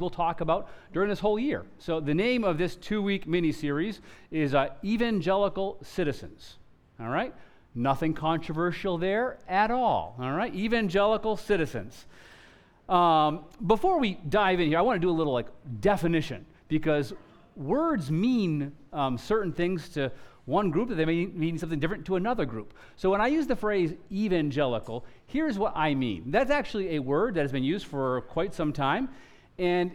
we'll talk about during this whole year. So, the name of this two week mini series is uh, Evangelical Citizens. All right? Nothing controversial there at all. All right? Evangelical Citizens. Um, before we dive in here, I want to do a little like definition because words mean um, certain things to one group that they may mean something different to another group. So when I use the phrase evangelical, here's what I mean. That's actually a word that has been used for quite some time. And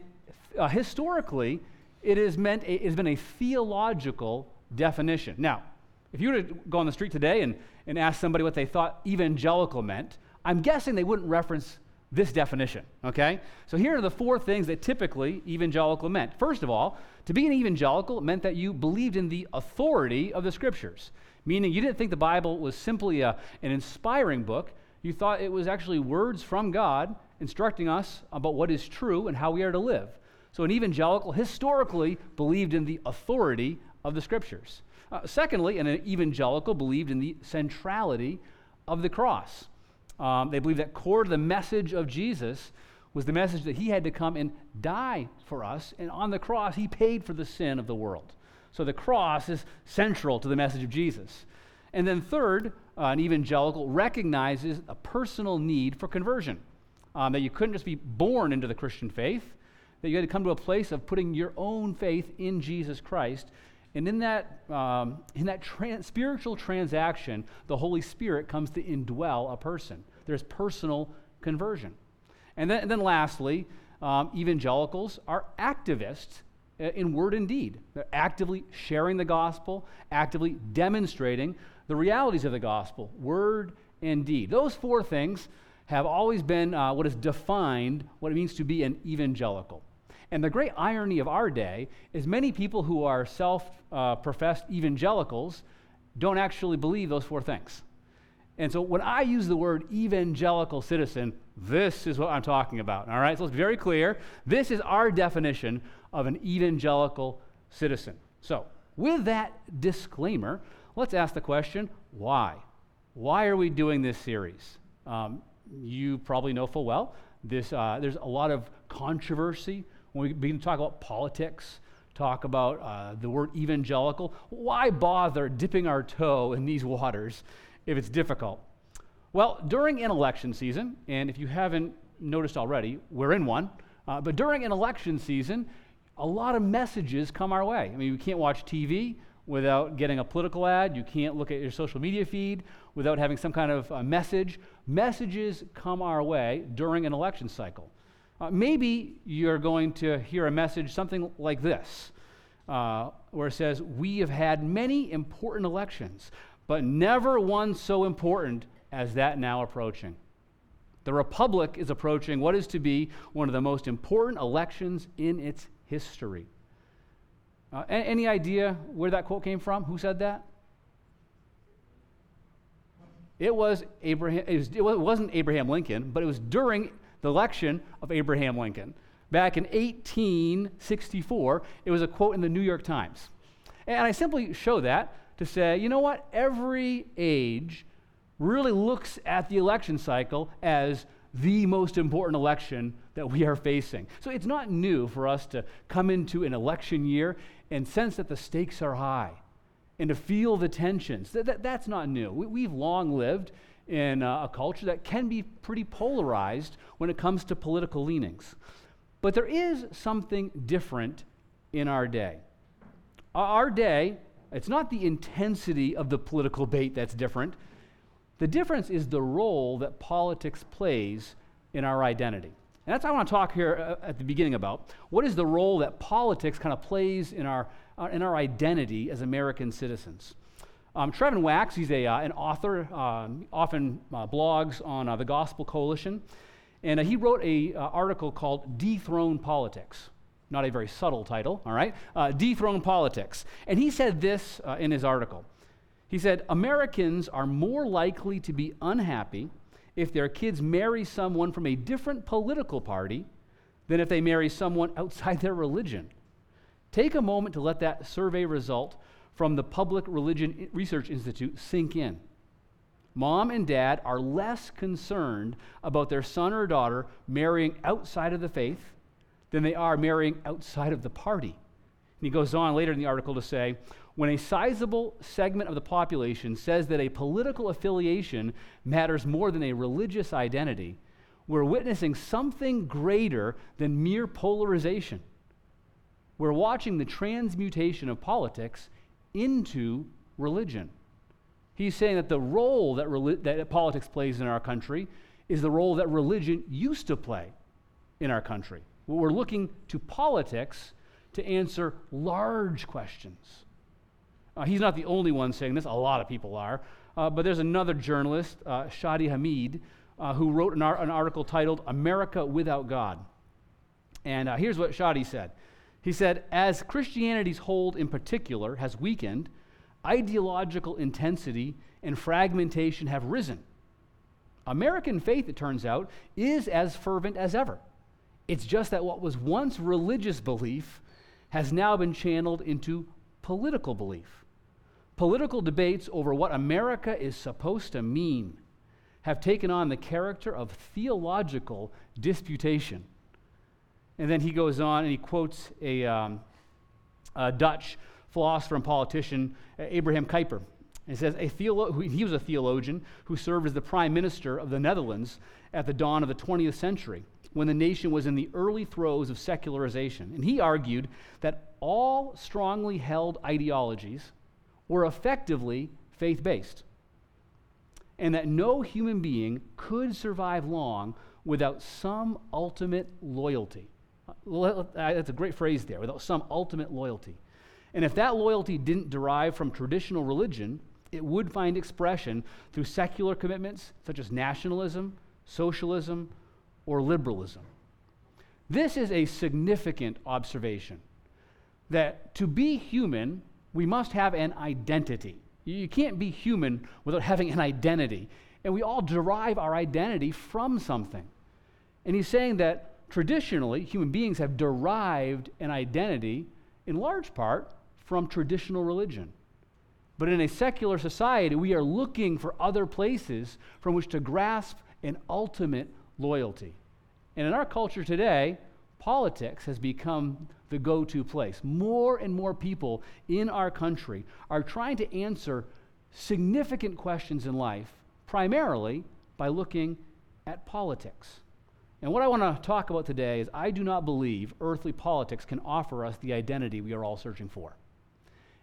uh, historically, it has meant a, it has been a theological definition. Now, if you were to go on the street today and, and ask somebody what they thought evangelical meant, I'm guessing they wouldn't reference this definition, okay? So here are the four things that typically evangelical meant. First of all, to be an evangelical meant that you believed in the authority of the scriptures, meaning you didn't think the Bible was simply a, an inspiring book. You thought it was actually words from God instructing us about what is true and how we are to live. So, an evangelical historically believed in the authority of the scriptures. Uh, secondly, an evangelical believed in the centrality of the cross. Um, they believed that core to the message of Jesus was the message that he had to come and die for us, and on the cross, he paid for the sin of the world. So the cross is central to the message of Jesus. And then, third, uh, an evangelical recognizes a personal need for conversion um, that you couldn't just be born into the Christian faith, that you had to come to a place of putting your own faith in Jesus Christ. And in that, um, in that spiritual transaction, the Holy Spirit comes to indwell a person. There's personal conversion. And then, and then lastly, um, evangelicals are activists uh, in word and deed. They're actively sharing the gospel, actively demonstrating the realities of the gospel, word and deed. Those four things have always been uh, what has defined what it means to be an evangelical. And the great irony of our day is many people who are self uh, professed evangelicals don't actually believe those four things. And so when I use the word evangelical citizen, this is what I'm talking about. All right? So it's very clear. This is our definition of an evangelical citizen. So, with that disclaimer, let's ask the question why? Why are we doing this series? Um, you probably know full well. This, uh, there's a lot of controversy when we begin to talk about politics, talk about uh, the word evangelical. Why bother dipping our toe in these waters if it's difficult? Well, during an election season, and if you haven't noticed already, we're in one, uh, but during an election season, a lot of messages come our way. I mean, you can't watch TV without getting a political ad. You can't look at your social media feed without having some kind of uh, message. Messages come our way during an election cycle. Uh, maybe you're going to hear a message, something like this, uh, where it says, We have had many important elections, but never one so important as that now approaching. The Republic is approaching what is to be one of the most important elections in its history. Uh, any idea where that quote came from? Who said that? It was Abraham. It, was, it wasn't Abraham Lincoln, but it was during the election of Abraham Lincoln. Back in 1864, it was a quote in the New York Times. And I simply show that to say, you know what? Every age really looks at the election cycle as the most important election that we are facing. So it's not new for us to come into an election year and sense that the stakes are high and to feel the tensions. That, that that's not new. We, have long lived in a, a culture that can be pretty polarized when it comes to political leanings. But there is something different in our day. Our day, it's not the intensity of the political debate that's different. The difference is the role that politics plays in our identity. And that's what I want to talk here uh, at the beginning about. What is the role that politics kind of plays in our, uh, in our identity as American citizens? Um, Trevin Wax, he's a, uh, an author, um, often uh, blogs on uh, the Gospel Coalition, and he wrote an article called Dethrone Politics. Not a very subtle title, all right? Dethrone Politics. And he said this in his article. He said, Americans are more likely to be unhappy if their kids marry someone from a different political party than if they marry someone outside their religion. Take a moment to let that survey result from the Public Religion Research Institute sink in. Mom and dad are less concerned about their son or daughter marrying outside of the faith than they are marrying outside of the party. And he goes on later in the article to say when a sizable segment of the population says that a political affiliation matters more than a religious identity, we're witnessing something greater than mere polarization. We're watching the transmutation of politics into religion. He's saying that the role that, that politics plays in our country is the role that religion used to play in our country. We're looking to politics to answer large questions. Uh, he's not the only one saying this, a lot of people are. Uh, but there's another journalist, uh, Shadi Hamid, uh, who wrote an, ar- an, article titled America Without God. And uh, here's what Shadi said He said, As Christianity's hold in particular has weakened, ideological intensity and fragmentation have risen. American faith, it turns out, is as fervent as ever. It's just that what was once religious belief has now been channeled into political belief. Political debates over what America is supposed to mean have taken on the character of theological disputation. And then he goes on and he quotes a, um, a Dutch philosopher and politician, Abraham Kuyper. He says, a theolo- he was a theologian who served as the prime minister of the Netherlands at the dawn of the 20th century when the nation was in the early throes of secularization. And he argued that all strongly held ideologies were effectively faith based, and that no human being could survive long without some ultimate loyalty. That's a great phrase there, without some ultimate loyalty. And if that loyalty didn't derive from traditional religion, it would find expression through secular commitments such as nationalism, socialism, or liberalism. This is a significant observation that to be human, we must have an identity. You can't be human without having an identity. And we all derive our identity from something. And he's saying that traditionally, human beings have derived an identity in large part from traditional religion. But in a secular society, we are looking for other places from which to grasp an ultimate loyalty. And in our culture today, politics has become the go to place. More and more people in our country are trying to answer significant questions in life, primarily by looking at politics. And what I want to talk about today is I do not believe earthly politics can offer us the identity we are all searching for.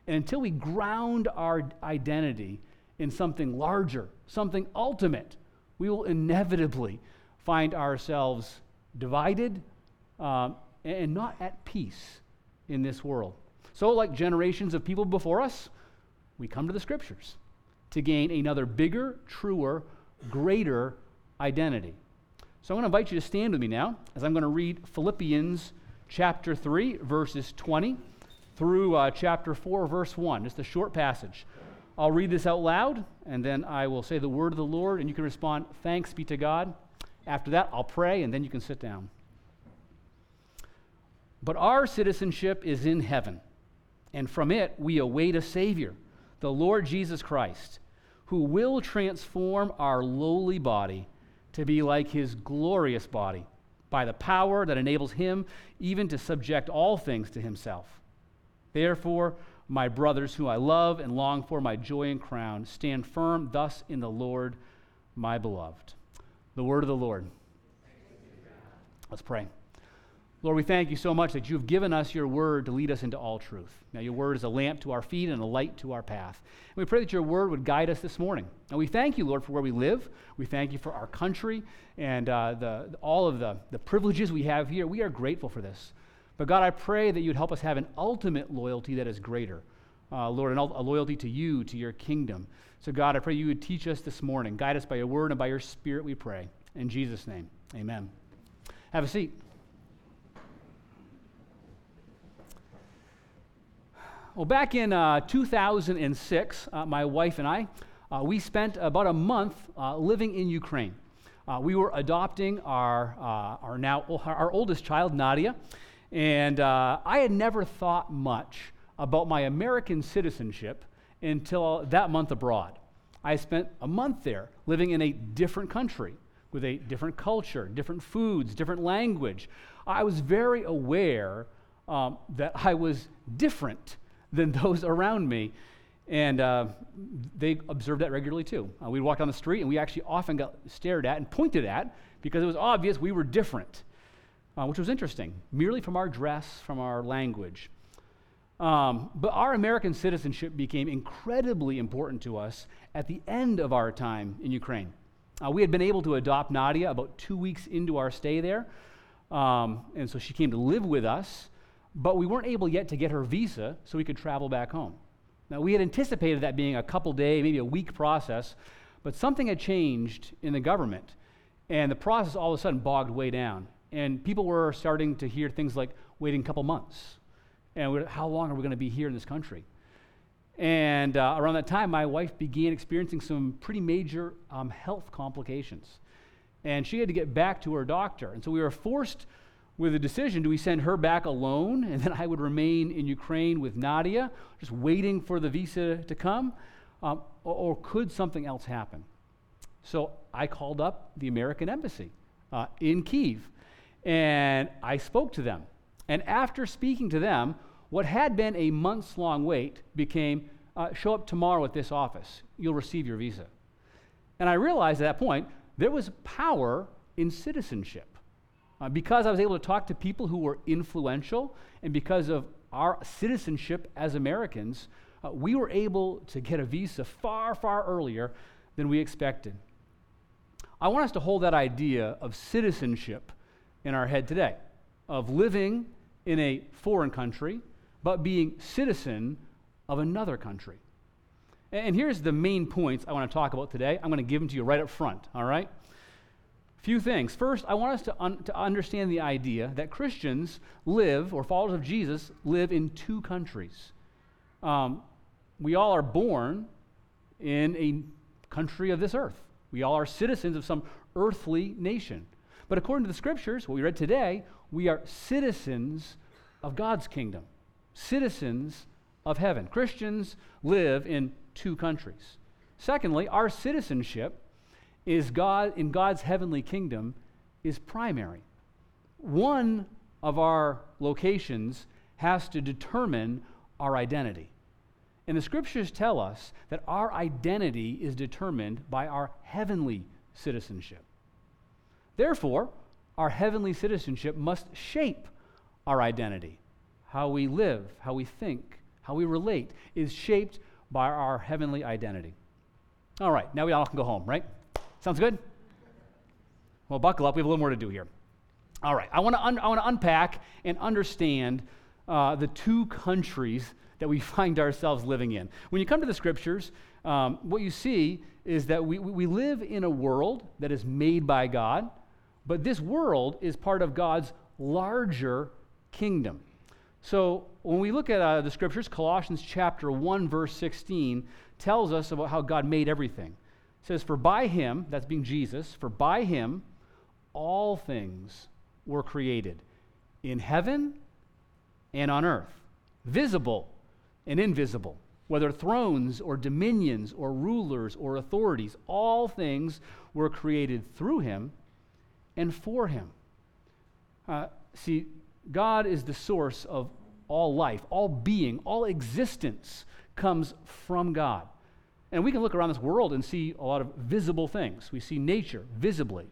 And until we ground our identity in something larger, something ultimate, we will inevitably find ourselves divided um, and not at peace in this world. So, like generations of people before us, we come to the scriptures to gain another bigger, truer, greater identity. So, I'm going to invite you to stand with me now as I'm going to read Philippians chapter 3, verses 20 through uh, chapter 4, verse 1. Just a short passage. I'll read this out loud, and then I will say the word of the Lord, and you can respond, Thanks be to God. After that, I'll pray, and then you can sit down. But our citizenship is in heaven, and from it we await a Savior, the Lord Jesus Christ, who will transform our lowly body to be like his glorious body by the power that enables him even to subject all things to himself. Therefore, my brothers, whom I love and long for, my joy and crown, stand firm thus in the Lord, my beloved. The word of the Lord. Let's pray. Lord, we thank you so much that you've given us your word to lead us into all truth. Now, your word is a lamp to our feet and a light to our path. And we pray that your word would guide us this morning. And we thank you, Lord, for where we live. We thank you for our country and uh, the, all of the, the privileges we have here. We are grateful for this. But God, I pray that you'd help us have an ultimate loyalty that is greater. Uh, Lord, a loyalty to you, to your kingdom. So, God, I pray you would teach us this morning. Guide us by your word and by your spirit, we pray. In Jesus' name, amen. Have a seat. Well, back in uh, 2006, uh, my wife and I, uh, we spent about a month uh, living in Ukraine. Uh, we were adopting our, our now our oldest child, Nadia, and I had never thought much about my American citizenship until that month abroad. I spent a month there living in a different country with a different culture, different foods, different language. I was very aware um, that I was different than those around me. And uh, they observed that regularly too. Uh, we'd walk down the street and we actually often got stared at and pointed at because it was obvious we were different, uh, which was interesting, merely from our dress, from our language. Um, but our American citizenship became incredibly important to us at the end of our time in Ukraine. Uh, we had been able to adopt Nadia about two weeks into our stay there. Um, and so she came to live with us, but we weren't able yet to get her visa so we could travel back home. Now, we had anticipated that being a couple day, maybe a week process, but something had changed in the government, and the process all of a sudden bogged way down. And people were starting to hear things like waiting a couple months. And how long are we going to be here in this country? And uh, around that time, my wife began experiencing some pretty major um, health complications. And she had to get back to her doctor. And so we were forced with a decision do we send her back alone, and then I would remain in Ukraine with Nadia, just waiting for the visa to come? Um, or, or, could something else happen? So I called up the American Embassy uh, in Kiev, and I spoke to them. And after speaking to them, what had been a months long wait became uh, show up tomorrow at this office. You'll receive your visa. And I realized at that point there was power in citizenship. Uh, because I was able to talk to people who were influential, and because of our citizenship as Americans, uh, we were able to get a visa far, far earlier than we expected. I want us to hold that idea of citizenship in our head today, of living in a foreign country, but being citizen of another country. And here's the main points I want to talk about today. I'm going to give them to you right up front, all right? Few things. First, I want us to, un- to understand the idea that Christians live, or followers of Jesus, live in two countries. Um, we all are born in a country of this earth. We all are citizens of some earthly nation. But according to the scriptures, what we read today, we are citizens of God's kingdom citizens of heaven. Christians live in two countries. Secondly, our citizenship is God in God's heavenly kingdom is primary. One of our locations has to determine our identity. And the scriptures tell us that our identity is determined by our heavenly citizenship. Therefore, our heavenly citizenship must shape our identity how we live, how we think, how we relate is shaped by our heavenly identity. All right, now we all can go home, right? Sounds good? Well, buckle up. We have a little more to do here. All right, I want to un- I want to unpack and understand uh, the two countries that we find ourselves living in. When you come to the scriptures, um, what you see is that we, we live in a world that is made by God, but this world is part of God's larger kingdom. So when we look at uh, the scriptures, Colossians chapter 1, verse 16 tells us about how God made everything. It says, For by him, that's being Jesus, for by him all things were created in heaven and on earth, visible and invisible, whether thrones or dominions or rulers or authorities, all things were created through him and for him. Uh, see, God is the source of all life, all being, all existence comes from God. And we can look around this world and see a lot of visible things. We see nature visibly.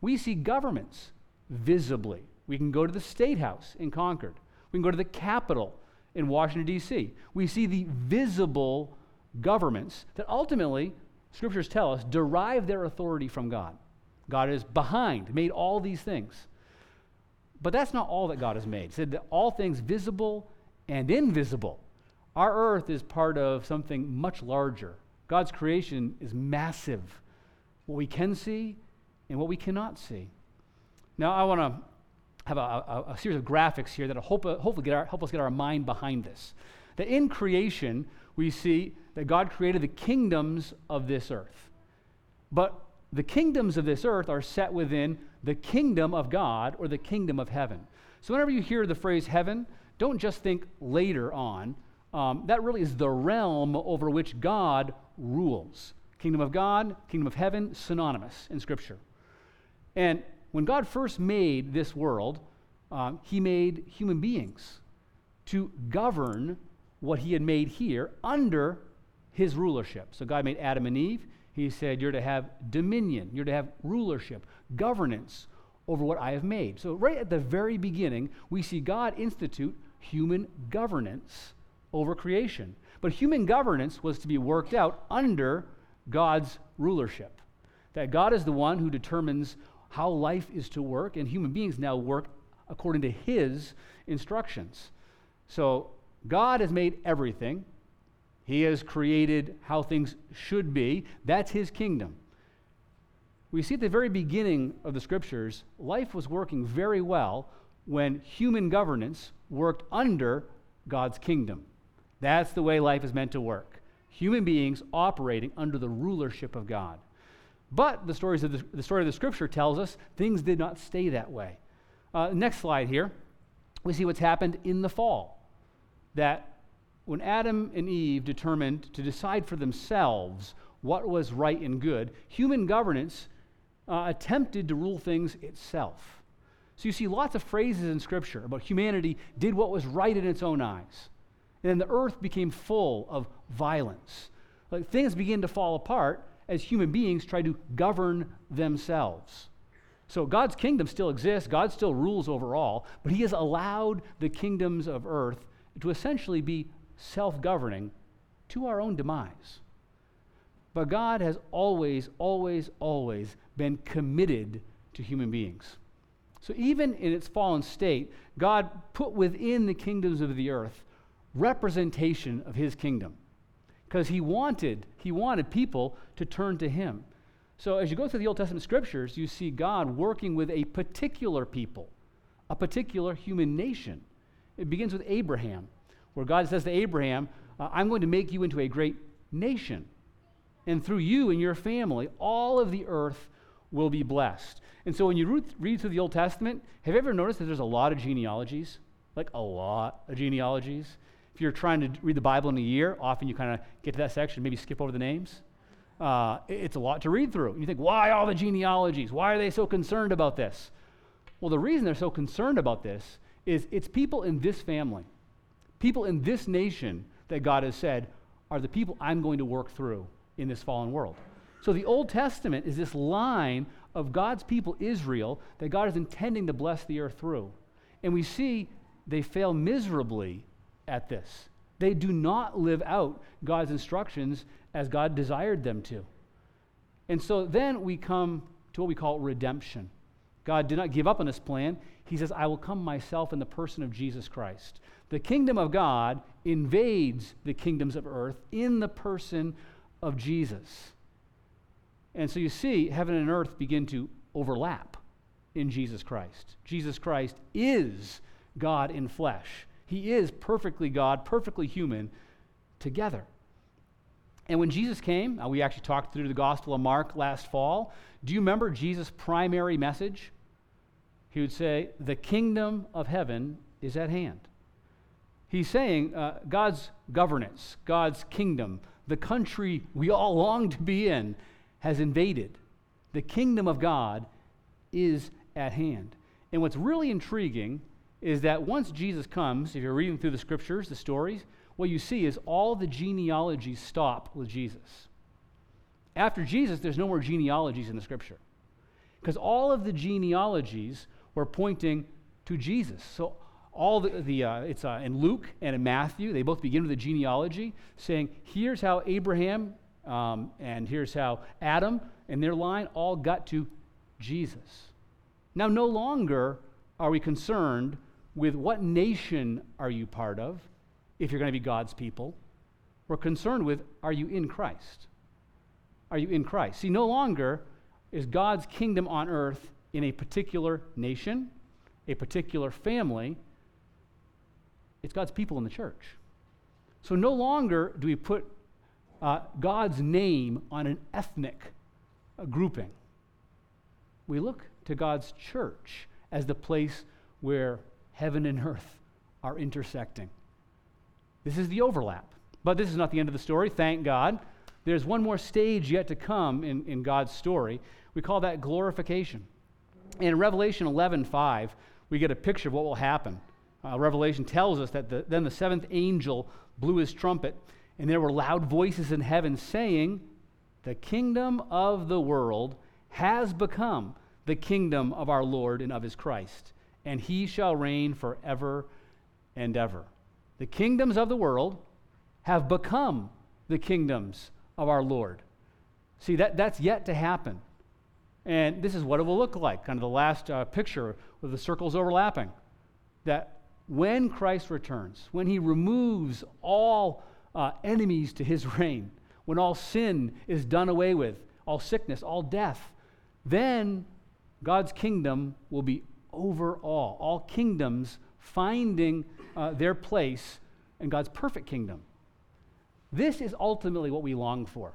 We see governments visibly. We can go to the State House in Concord. We can go to the Capitol in Washington, D.C. We see the visible governments that ultimately, scriptures tell us, derive their authority from God. God is behind, made all these things. But that's not all that God has made. He said that all things visible and invisible. Our earth is part of something much larger. God's creation is massive. What we can see and what we cannot see. Now, I want to have a, a, a, series of graphics here that hope, hopefully our, help us get our mind behind this. That in creation, we see that God created the kingdoms of this earth. But the kingdoms of this earth are set within the kingdom of God or the kingdom of heaven. So, whenever you hear the phrase heaven, don't just think later on. Um, that really is the realm over which God rules. Kingdom of God, kingdom of heaven, synonymous in Scripture. And when God first made this world, um, He made human beings to govern what He had made here under His rulership. So God made Adam and Eve. He said, You're to have dominion, you're to have rulership, governance over what I have made. So, right at the very beginning, we see God institute human governance over creation. But human governance was to be worked out under God's rulership. That God is the one who determines how life is to work, and human beings now work according to His instructions. So, God has made everything. He has created how things should be. That's His kingdom. We see at the very beginning of the scriptures, life was working very well when human governance worked under God's kingdom. That's the way life is meant to work. Human beings operating under the rulership of God. But the, stories of the, the story of the scripture tells us things did not stay that way. Uh, next slide here, we see what's happened in the fall. That when Adam and Eve determined to decide for themselves what was right and good, human governance uh, attempted to rule things itself. So you see lots of phrases in Scripture about humanity did what was right in its own eyes. And then the earth became full of violence. Like things began to fall apart as human beings tried to govern themselves. So God's kingdom still exists, God still rules over all, but He has allowed the kingdoms of earth to essentially be self governing to our own demise. But God has always, always, always been committed to human beings. So even in its fallen state, God put within the kingdoms of the earth representation of his kingdom. Because he wanted he wanted people to turn to him. So as you go through the old testament scriptures you see god working with a particular people a particular human nation. It begins with abraham where god says to abraham i'm going to make you into a great nation and through you and your family all of the earth will be blessed. And so when you read through the old testament have you ever noticed that there's a lot of genealogies? Like a lot of genealogies if you're trying to read the Bible in a year, often you kind of get to that section, maybe skip over the names. Uh, it's a lot to read through. You think, why all the genealogies? Why are they so concerned about this? Well, the reason they're so concerned about this is it's people in this family, people in this nation that God has said are the people I'm going to work through in this fallen world. So the Old Testament is this line of God's people, Israel, that God is intending to bless the earth through. And we see they fail miserably at this. They do not live out God's instructions as God desired them to. And so then we come to what we call redemption. God did not give up on this plan. He says, I will come myself in the person of Jesus Christ. The kingdom of God invades the kingdoms of earth in the person of Jesus. And so you see, heaven and earth begin to overlap in Jesus Christ. Jesus Christ is God in flesh. He is perfectly God, perfectly human together. And when Jesus came, uh, we actually talked through the Gospel of Mark last fall. Do you remember Jesus' primary message? He would say, The kingdom of heaven is at hand. He's saying uh, God's governance, God's kingdom, the country we all long to be in, has invaded. The kingdom of God is at hand. And what's really intriguing is that once Jesus comes, if you're reading through the scriptures, the stories, what you see is all the genealogies stop with Jesus. After Jesus, there's no more genealogies in the scripture. Because all of the genealogies were pointing to Jesus. So all the, the uh, it's uh, in Luke and in Matthew, they both begin with a genealogy saying, here's how Abraham um, and here's how Adam and their line all got to Jesus. Now, no longer are we concerned with what nation are you part of if you're going to be God's people. We're concerned with are you in Christ? Are you in Christ? See, no longer is God's kingdom on earth in a particular nation, a particular family. It's God's people in the church. So no longer do we put uh, God's name on an ethnic uh, grouping. We look to God's church as the place where heaven and earth are intersecting. This is the overlap. But this is not the end of the story, thank God. There's one more stage yet to come in, in God's story. We call that glorification. in Revelation 11 5, we get a picture of what will happen. Uh, Revelation tells us that the, then the seventh angel blew his trumpet, and there were loud voices in heaven saying, The kingdom of the world has become the kingdom of our Lord and of his Christ, and he shall reign forever and ever. The kingdoms of the world have become the kingdoms of our Lord. See, that, that's yet to happen. And this is what it will look like, kind of the last uh, picture with the circles overlapping. That when Christ returns, when he removes all uh, enemies to his reign, when all sin is done away with, all sickness, all death, then God's kingdom will be over all. All kingdoms finding uh, their place in God's perfect kingdom. This is ultimately what we long for.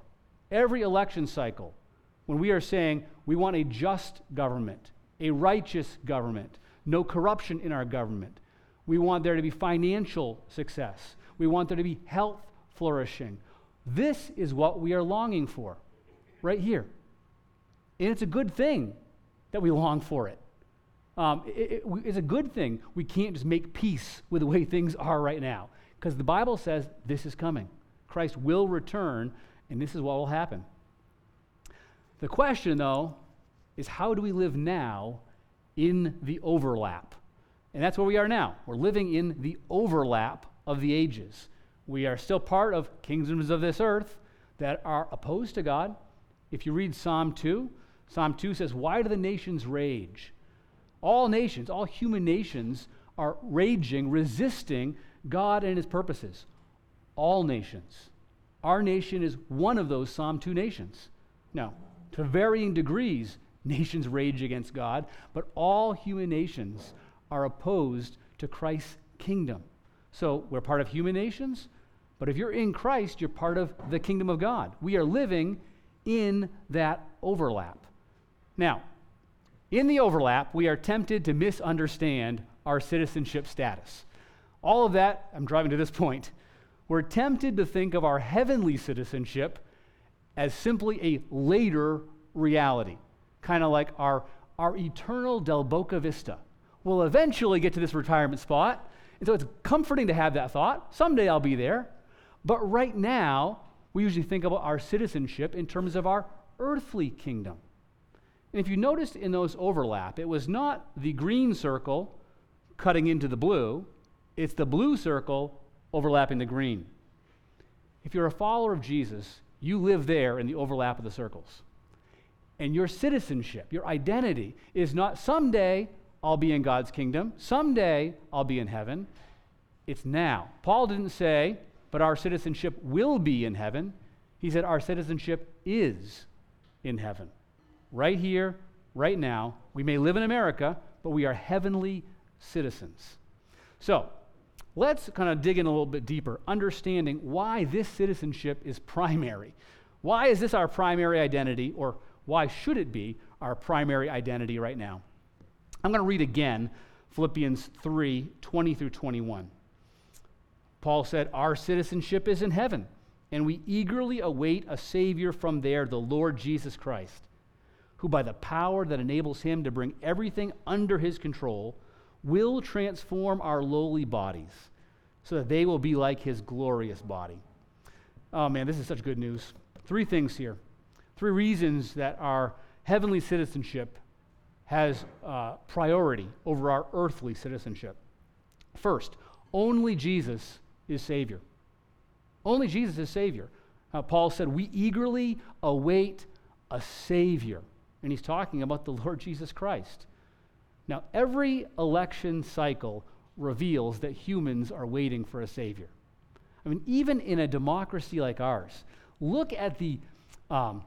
Every election cycle, when we are saying we want a just government, a righteous government, no corruption in our government, we want there to be financial success, we want there to be health flourishing. This is what we are longing for right here. And it's a good thing that we long for it. Um, it, it. It's a good thing we can't just make peace with the way things are right now because the Bible says this is coming. Christ will return, and this is what will happen. The question, though, is how do we live now in the overlap? And that's where we are now. We're living in the overlap of the ages. We are still part of kingdoms of this earth that are opposed to God. If you read Psalm 2, Psalm 2 says, Why do the nations rage? All nations, all human nations, are raging, resisting God and his purposes. All nations. Our nation is one of those Psalm 2 nations. Now, to varying degrees, nations rage against God, but all human nations are opposed to Christ's kingdom. So we're part of human nations, but if you're in Christ, you're part of the kingdom of God. We are living in that overlap. Now, in the overlap, we are tempted to misunderstand our citizenship status. All of that, I'm driving to this point, we're tempted to think of our heavenly citizenship as simply a later reality, kind of like our, our eternal Del Boca Vista. We'll eventually get to this retirement spot, and so it's comforting to have that thought. Someday I'll be there. But right now, we usually think about our citizenship in terms of our earthly kingdom. And if you noticed in those overlap, it was not the green circle cutting into the blue, it's the blue circle overlapping the green. If you're a follower of Jesus, you live there in the overlap of the circles. And your citizenship, your identity, is not someday I'll be in God's kingdom, someday I'll be in heaven. It's now. Paul didn't say, but our citizenship will be in heaven. He said, our citizenship is in heaven right here, right now. We may live in America, but we are heavenly citizens. So, let's kind of dig in a little bit deeper, understanding why this citizenship is primary. Why is this our primary identity, or why should it be our primary identity right now? I'm going to read again Philippians 3 20 through 21. Paul said, Our citizenship is in heaven, and we eagerly await a Savior from there, the Lord Jesus Christ who, by the power that enables him to bring everything under his control, will transform our lowly bodies so that they will be like his glorious body. Oh man, this is such good news. Three things here. Three reasons that our heavenly citizenship has uh, priority over our earthly citizenship. First, only Jesus is Savior. Only Jesus is Savior. Uh, Paul said, We eagerly await a Savior and he's talking about the Lord Jesus Christ. Now, every election cycle reveals that humans are waiting for a Savior. I mean, even in a democracy like ours, look at the, um,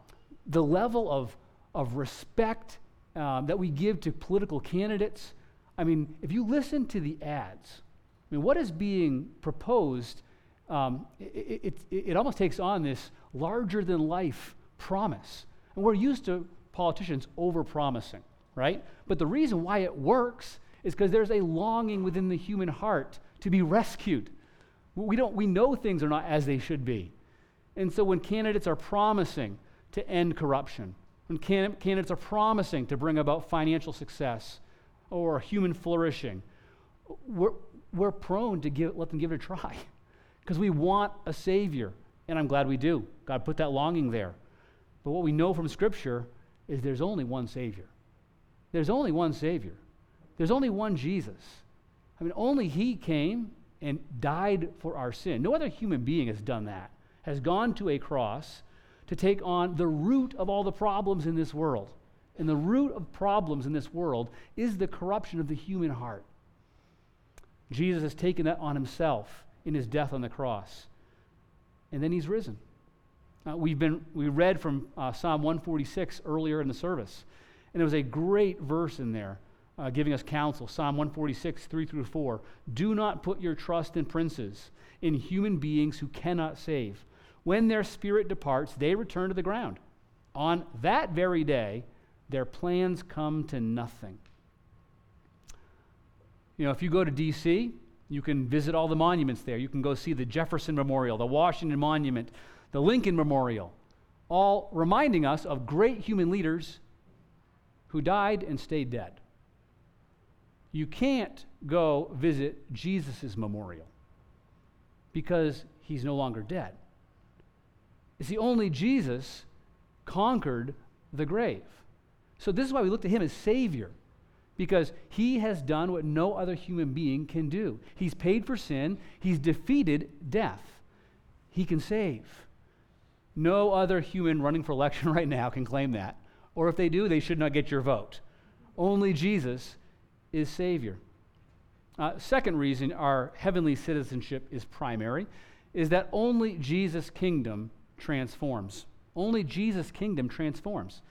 the level of, of respect um, that we give to political candidates. I mean, if you listen to the ads, I mean, what is being proposed, um, it, it, it, it almost takes on this larger than life promise. And we're used to politicians over-promising, right? But the reason why it works is because there's a longing within the human heart to be rescued. We, don't, we know things are not as they should be. And so when candidates are promising to end corruption, when can- candidates are promising to bring about financial success or human flourishing, we're, we're prone to give, let them give it a try because we want a Savior. And I'm glad we do. God put that longing there. But what we know from Scripture is there's only one Savior. There's only one Savior. There's only one Jesus. I mean, only He came and died for our sin. No other human being has done that, has gone to a cross to take on the root of all the problems in this world. And the root of problems in this world is the corruption of the human heart. Jesus has taken that on himself in his death on the cross. And then he's risen. Uh, we've been, we read from uh, Psalm 146 earlier in the service, and there was a great verse in there uh, giving us counsel Psalm 146, 3 through 4. Do not put your trust in princes, in human beings who cannot save. When their spirit departs, they return to the ground. On that very day, their plans come to nothing. You know, if you go to D.C., you can visit all the monuments there. You can go see the Jefferson Memorial, the Washington Monument, the Lincoln Memorial, all reminding us of great human leaders who died and stayed dead. You can't go visit Jesus' memorial because he's no longer dead. You see, only Jesus conquered the grave. So, this is why we look to him as Savior, because he has done what no other human being can do. He's paid for sin, he's defeated death. He can save. No other human running for election right now can claim that. Or if they do, they should not get your vote. Only Jesus is Savior. Uh, second reason our heavenly citizenship is primary is that only Jesus' kingdom transforms. Only Jesus' kingdom transforms.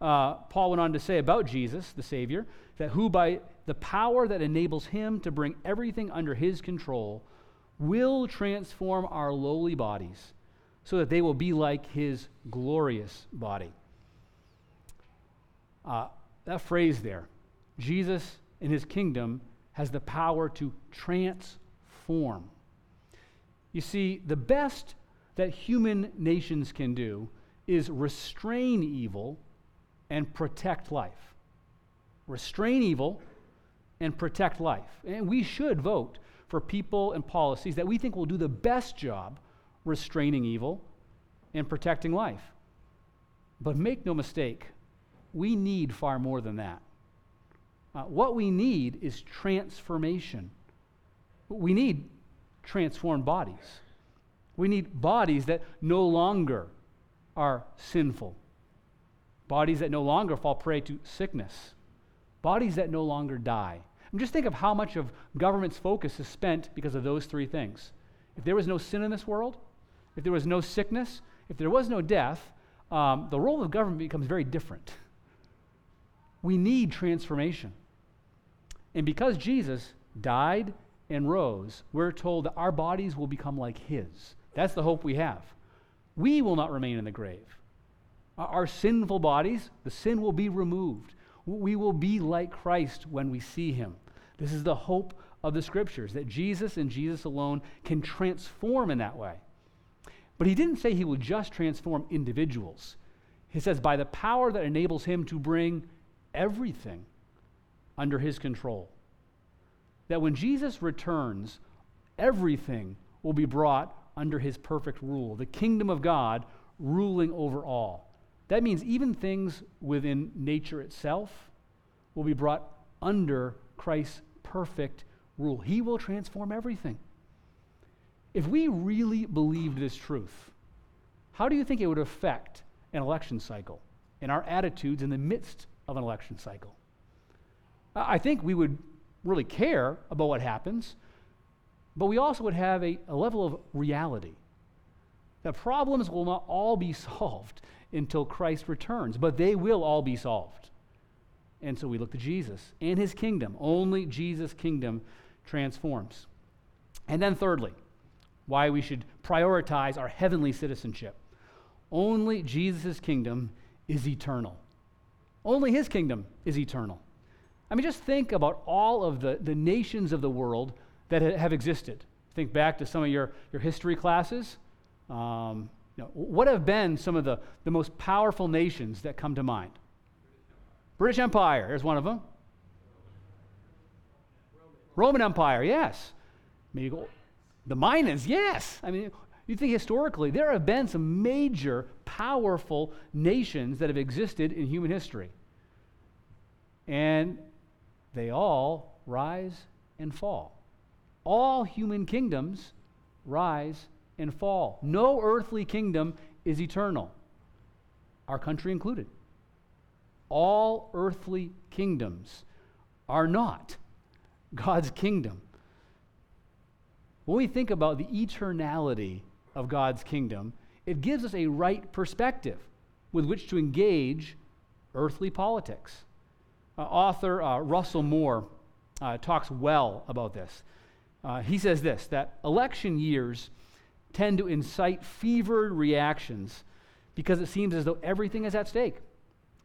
Uh, Paul went on to say about Jesus, the Savior, that who by the power that enables him to bring everything under his control will transform our lowly bodies so that they will be like his glorious body. Uh, that phrase there, Jesus in his kingdom has the power to transform. You see, the best that human nations can do is restrain evil and protect life. Restrain evil and protect life. And we should vote for people and policies that we think will do the best job restraining evil and protecting life. But make no mistake, we need far more than that. Uh, what we need is transformation. We need transformed bodies. We need bodies that no longer are sinful, bodies that no longer fall prey to sickness, bodies that no longer die. And just think of how much of government's focus is spent because of those three things. If there was no sin in this world, if there was no sickness, if there was no death, um, the role of government becomes very different. We need transformation. And because Jesus died and rose, we're told that our bodies will become like his. That's the hope we have. We will not remain in the grave. Our sinful bodies, the sin will be removed. We will be like Christ when we see him. This is the hope of the scriptures that Jesus and Jesus alone can transform in that way. But he didn't say he will just transform individuals. He says, by the power that enables him to bring everything under his control. That when Jesus returns, everything will be brought under his perfect rule, the kingdom of God ruling over all. That means even things within nature itself will be brought under Christ's perfect rule. He will transform everything. If we really believed this truth, how do you think it would affect an election cycle and our attitudes in the midst of an election cycle? I think we would really care about what happens but we also would have a, a level of reality that problems will not all be solved until Christ returns, but they will all be solved. And so we look to Jesus and his kingdom. Only Jesus' kingdom transforms. And then, thirdly, why we should prioritize our heavenly citizenship. Only Jesus' kingdom is eternal. Only his kingdom is eternal. I mean, just think about all of the, the nations of the world that have existed. Think back to some of your, your history classes. Um, You know, what have been some of the, the most powerful nations that come to mind? British Empire, here's one of them. Roman Empire, yes. Maybe go, the Mayans, yes. I mean, you think historically, there have been some major, powerful nations that have existed in human history. And they all rise and fall. All human kingdoms rise and fall. No earthly kingdom is eternal, our country included. All earthly kingdoms are not God's kingdom. When we think about the eternality of God's kingdom, it gives us a right perspective with which to engage earthly politics. Uh, author uh, Russell Moore uh, talks well about this. Uh, he says this that election years tend to incite fevered reactions because it seems as though everything is at stake.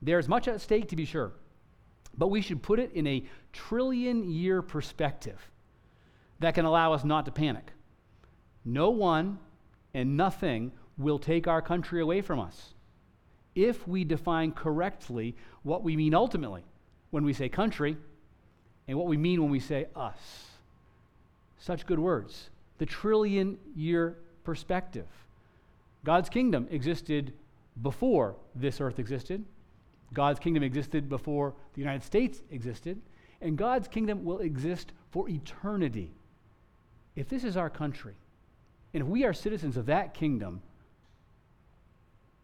There's much at stake, to be sure, but we should put it in a trillion year perspective that can allow us not to panic. No one and nothing will take our country away from us if we define correctly what we mean ultimately when we say country and what we mean when we say us. Such good words. The trillion year perspective. God's kingdom existed before this earth existed. God's kingdom existed before the United States existed. And God's kingdom will exist for eternity. If this is our country, and if we are citizens of that kingdom,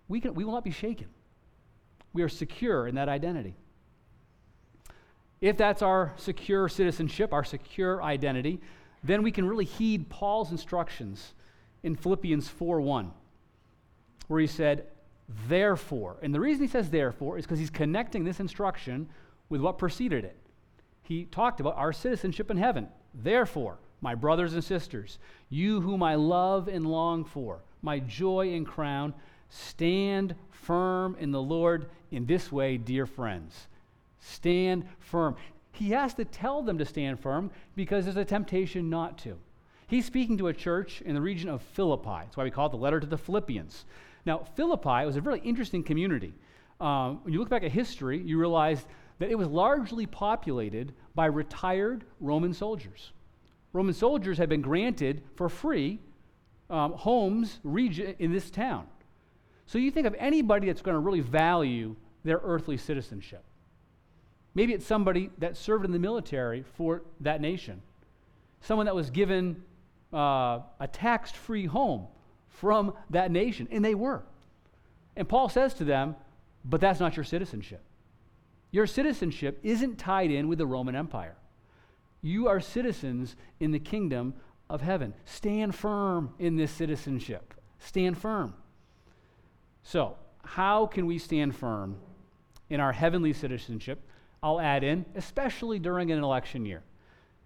we, can, we will not be shaken. We are secure in that identity. If that's our secure citizenship, our secure identity, then we can really heed Paul's instructions in Philippians 4:1, where he said, Therefore. And the reason he says therefore is because he's connecting this instruction with what preceded it. He talked about our citizenship in heaven. Therefore, my brothers and sisters, you whom I love and long for, my joy and crown, stand firm in the Lord in this way, dear friends. Stand firm. He has to tell them to stand firm because there's a temptation not to. He's speaking to a church in the region of Philippi. That's why we call it the letter to the Philippians. Now, Philippi was a really interesting community. Um, when you look back at history, you realize that it was largely populated by retired Roman soldiers. Roman soldiers had been granted for free um, homes region, in this town. So you think of anybody that's going to really value their earthly citizenship. Maybe it's somebody that served in the military for that nation, someone that was given uh, a tax free home from that nation, and they were. And Paul says to them, But that's not your citizenship. Your citizenship isn't tied in with the Roman Empire. You are citizens in the kingdom of heaven. Stand firm in this citizenship. Stand firm. So, how can we stand firm in our heavenly citizenship? I'll add in, especially during an election year.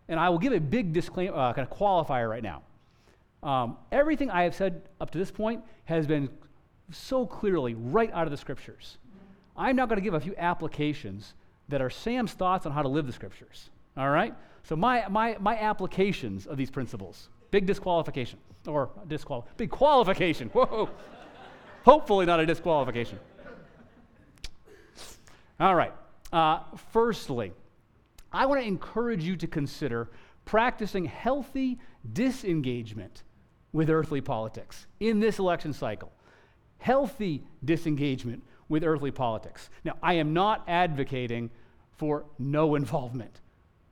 And I will give a big disclaimer, uh, kind of qualifier right now. Um, everything I have said up to this point has been so clearly right out of the scriptures. I'm now going to give a few applications that are Sam's thoughts on how to live the scriptures. All right? So, my, my, my applications of these principles big disqualification, or disqual, big qualification. Whoa. Hopefully, not a disqualification. All right. Uh, firstly, I want to encourage you to consider practicing healthy disengagement with earthly politics in this election cycle. Healthy disengagement with earthly politics. Now, I am not advocating for no involvement.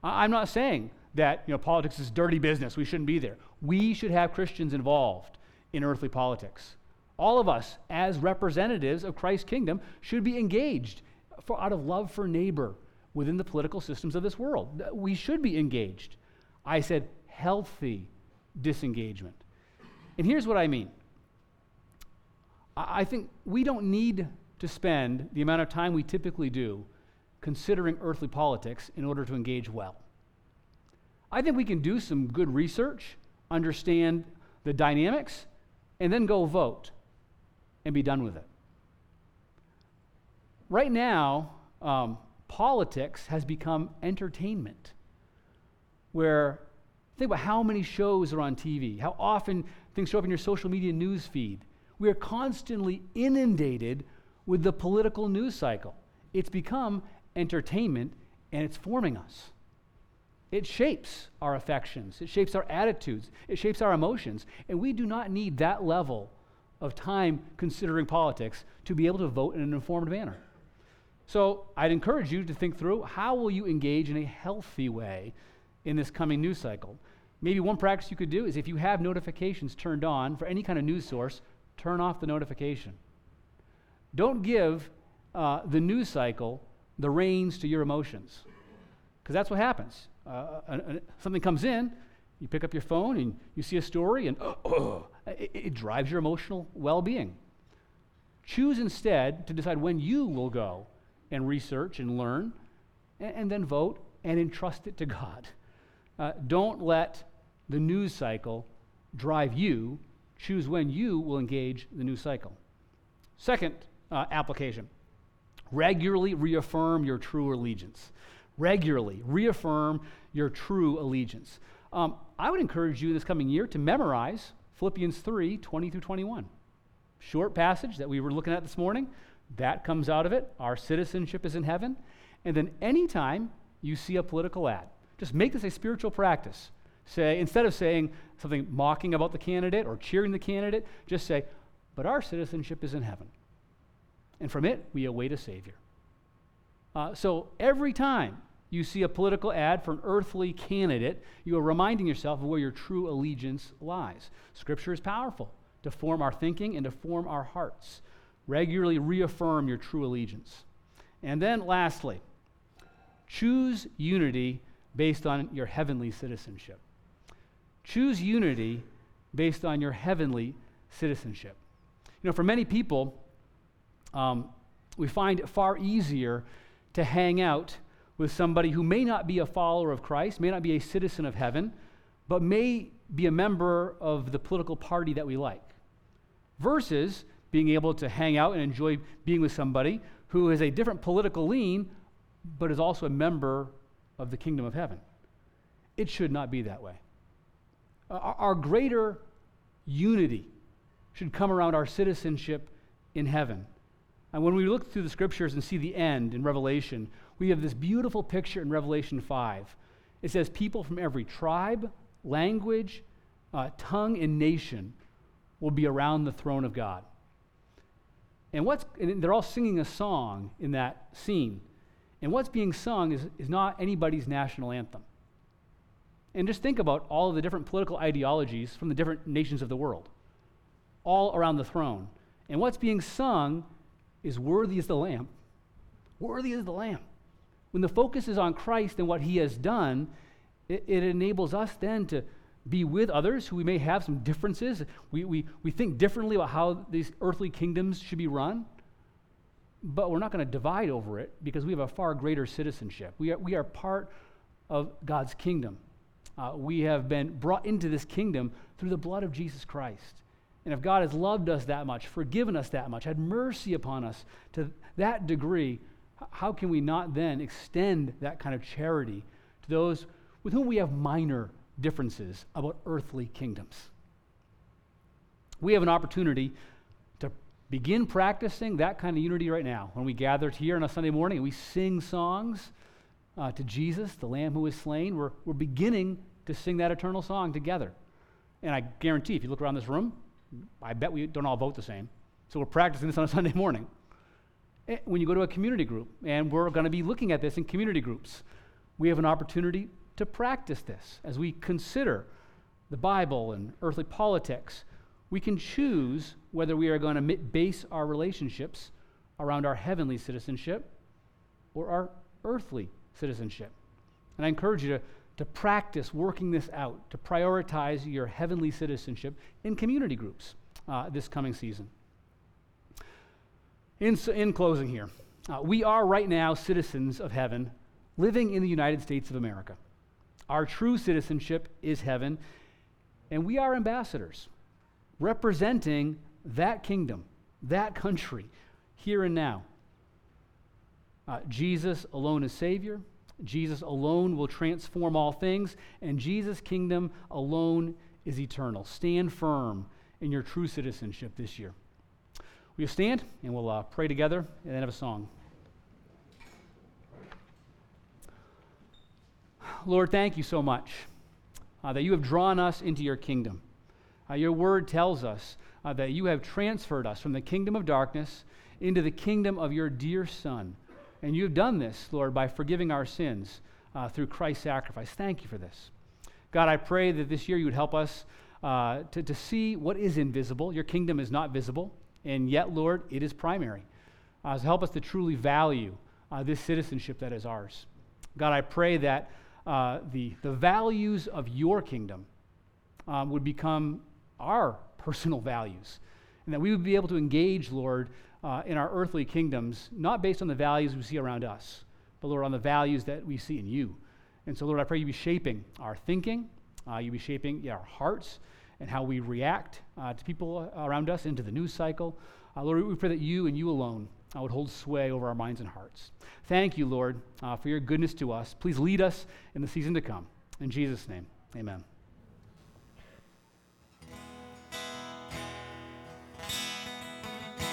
I'm not saying that you know, politics is dirty business. We shouldn't be there. We should have Christians involved in earthly politics. All of us, as representatives of Christ's kingdom, should be engaged for, out of love for neighbor within the political systems of this world. We should be engaged. I said healthy disengagement. And here's what I mean I think we don't need to spend the amount of time we typically do considering earthly politics in order to engage well. I think we can do some good research, understand the dynamics, and then go vote and be done with it. Right now, um, politics has become entertainment, where think about how many shows are on TV, how often things show up in your social media news feed, We are constantly inundated with the political news cycle. It's become entertainment and it's forming us. It shapes our affections, it shapes our attitudes, it shapes our emotions. And we do not need that level of time considering politics to be able to vote in an informed manner. So I'd encourage you to think through how will you engage in a healthy way in this coming news cycle. Maybe one practice you could do is if you have notifications turned on for any kind of news source, turn off the notification. Don't give uh, the news cycle the reins to your emotions, because that's what happens. Uh, uh, uh, something comes in, you pick up your phone and you see a story, and oh, it, it drives your emotional well being. Choose instead to decide when you will go and research and learn, and, and then vote and entrust it to God. Uh, don't let the news cycle drive you. Choose when you will engage the news cycle. Second uh, application regularly reaffirm your true allegiance. Regularly reaffirm your true allegiance. Um, I would encourage you this coming year to memorize Philippians 3 20 through 21. Short passage that we were looking at this morning. That comes out of it. Our citizenship is in heaven. And then anytime you see a political ad, just make this a spiritual practice. Say, instead of saying something mocking about the candidate or cheering the candidate, just say, but our citizenship is in heaven. And from it, we await a Savior. Uh, so every time you see a political ad for an earthly candidate, you are reminding yourself of where your true allegiance lies. Scripture is powerful to form our thinking and to form our hearts. Regularly reaffirm your true allegiance. And then, lastly, choose unity based on your heavenly citizenship. Choose unity based on your heavenly citizenship. You know, for many people, um, we find it far easier to hang out with somebody who may not be a follower of Christ, may not be a citizen of heaven, but may be a member of the political party that we like, versus being able to hang out and enjoy being with somebody who has a different political lean, but is also a member of the kingdom of heaven. It should not be that way. Our, our greater unity should come around our citizenship in heaven. And when we look through the scriptures and see the end in Revelation, we have this beautiful picture in Revelation 5. It says, People from every tribe, language, uh, tongue, and nation will be around the throne of God. And, what's, and they're all singing a song in that scene. And what's being sung is, is not anybody's national anthem. And just think about all of the different political ideologies from the different nations of the world, all around the throne. And what's being sung is worthy as the Lamb. Worthy as the Lamb. When the focus is on Christ and what he has done, it, it enables us then to be with others who we may have some differences. We, we, we think differently about how these earthly kingdoms should be run, but we're not going to divide over it because we have a far greater citizenship. We are, we are part of God's kingdom. Uh, we have been brought into this kingdom through the blood of Jesus Christ. And if God has loved us that much, forgiven us that much, had mercy upon us to that degree, how can we not then extend that kind of charity to those with whom we have minor differences about earthly kingdoms. We have an opportunity to begin practicing that kind of unity right now when we gather here on a Sunday morning and we sing songs uh, to Jesus, the Lamb who was slain. We're, we're beginning to sing that eternal song together. And I guarantee if you look around this room, I bet we don't all vote the same. So we're practicing this on a Sunday morning. Eh, when you go to a community group, and we're going to be looking at this in community groups, we have an opportunity to practice this as we consider the Bible and earthly politics. We can choose whether we are going to base our relationships around our heavenly citizenship or our earthly citizenship. And I encourage you to, to practice working this out, to prioritize your heavenly citizenship in community groups uh, this coming season. In, in closing, here, uh, we are right now citizens of heaven living in the United States of America. Our true citizenship is heaven, and we are ambassadors representing that kingdom, that country, here and now. Uh, Jesus alone is Savior. Jesus alone will transform all things, and Jesus' kingdom alone is eternal. Stand firm in your true citizenship this year. Will stand and we'll uh, pray together and then have a song? Lord, thank you so much uh, that you have drawn us into your kingdom. Uh, your word tells us uh, that you have transferred us from the kingdom of darkness into the kingdom of your dear Son. And you have done this, Lord, by forgiving our sins uh, through Christ's sacrifice. Thank you for this. God, I pray that this year you would help us uh, to, to see what is invisible. Your kingdom is not visible, and yet, Lord, it is primary. Uh, so help us to truly value uh, this citizenship that is ours. God, I pray that uh, the, the values of your kingdom um, would become our personal values, and that we would be able to engage, Lord, uh, in our earthly kingdoms, not based on the values we see around us, but, Lord, on the values that we see in you. And so, Lord, I pray you be shaping our thinking, uh, you be shaping yeah, our hearts, and how we react uh, to people around us, into the news cycle. Uh, Lord, we pray that you and you alone uh, would hold sway over our minds and hearts. Thank you, Lord, uh, for your goodness to us. Please lead us in the season to come. In Jesus' name, amen.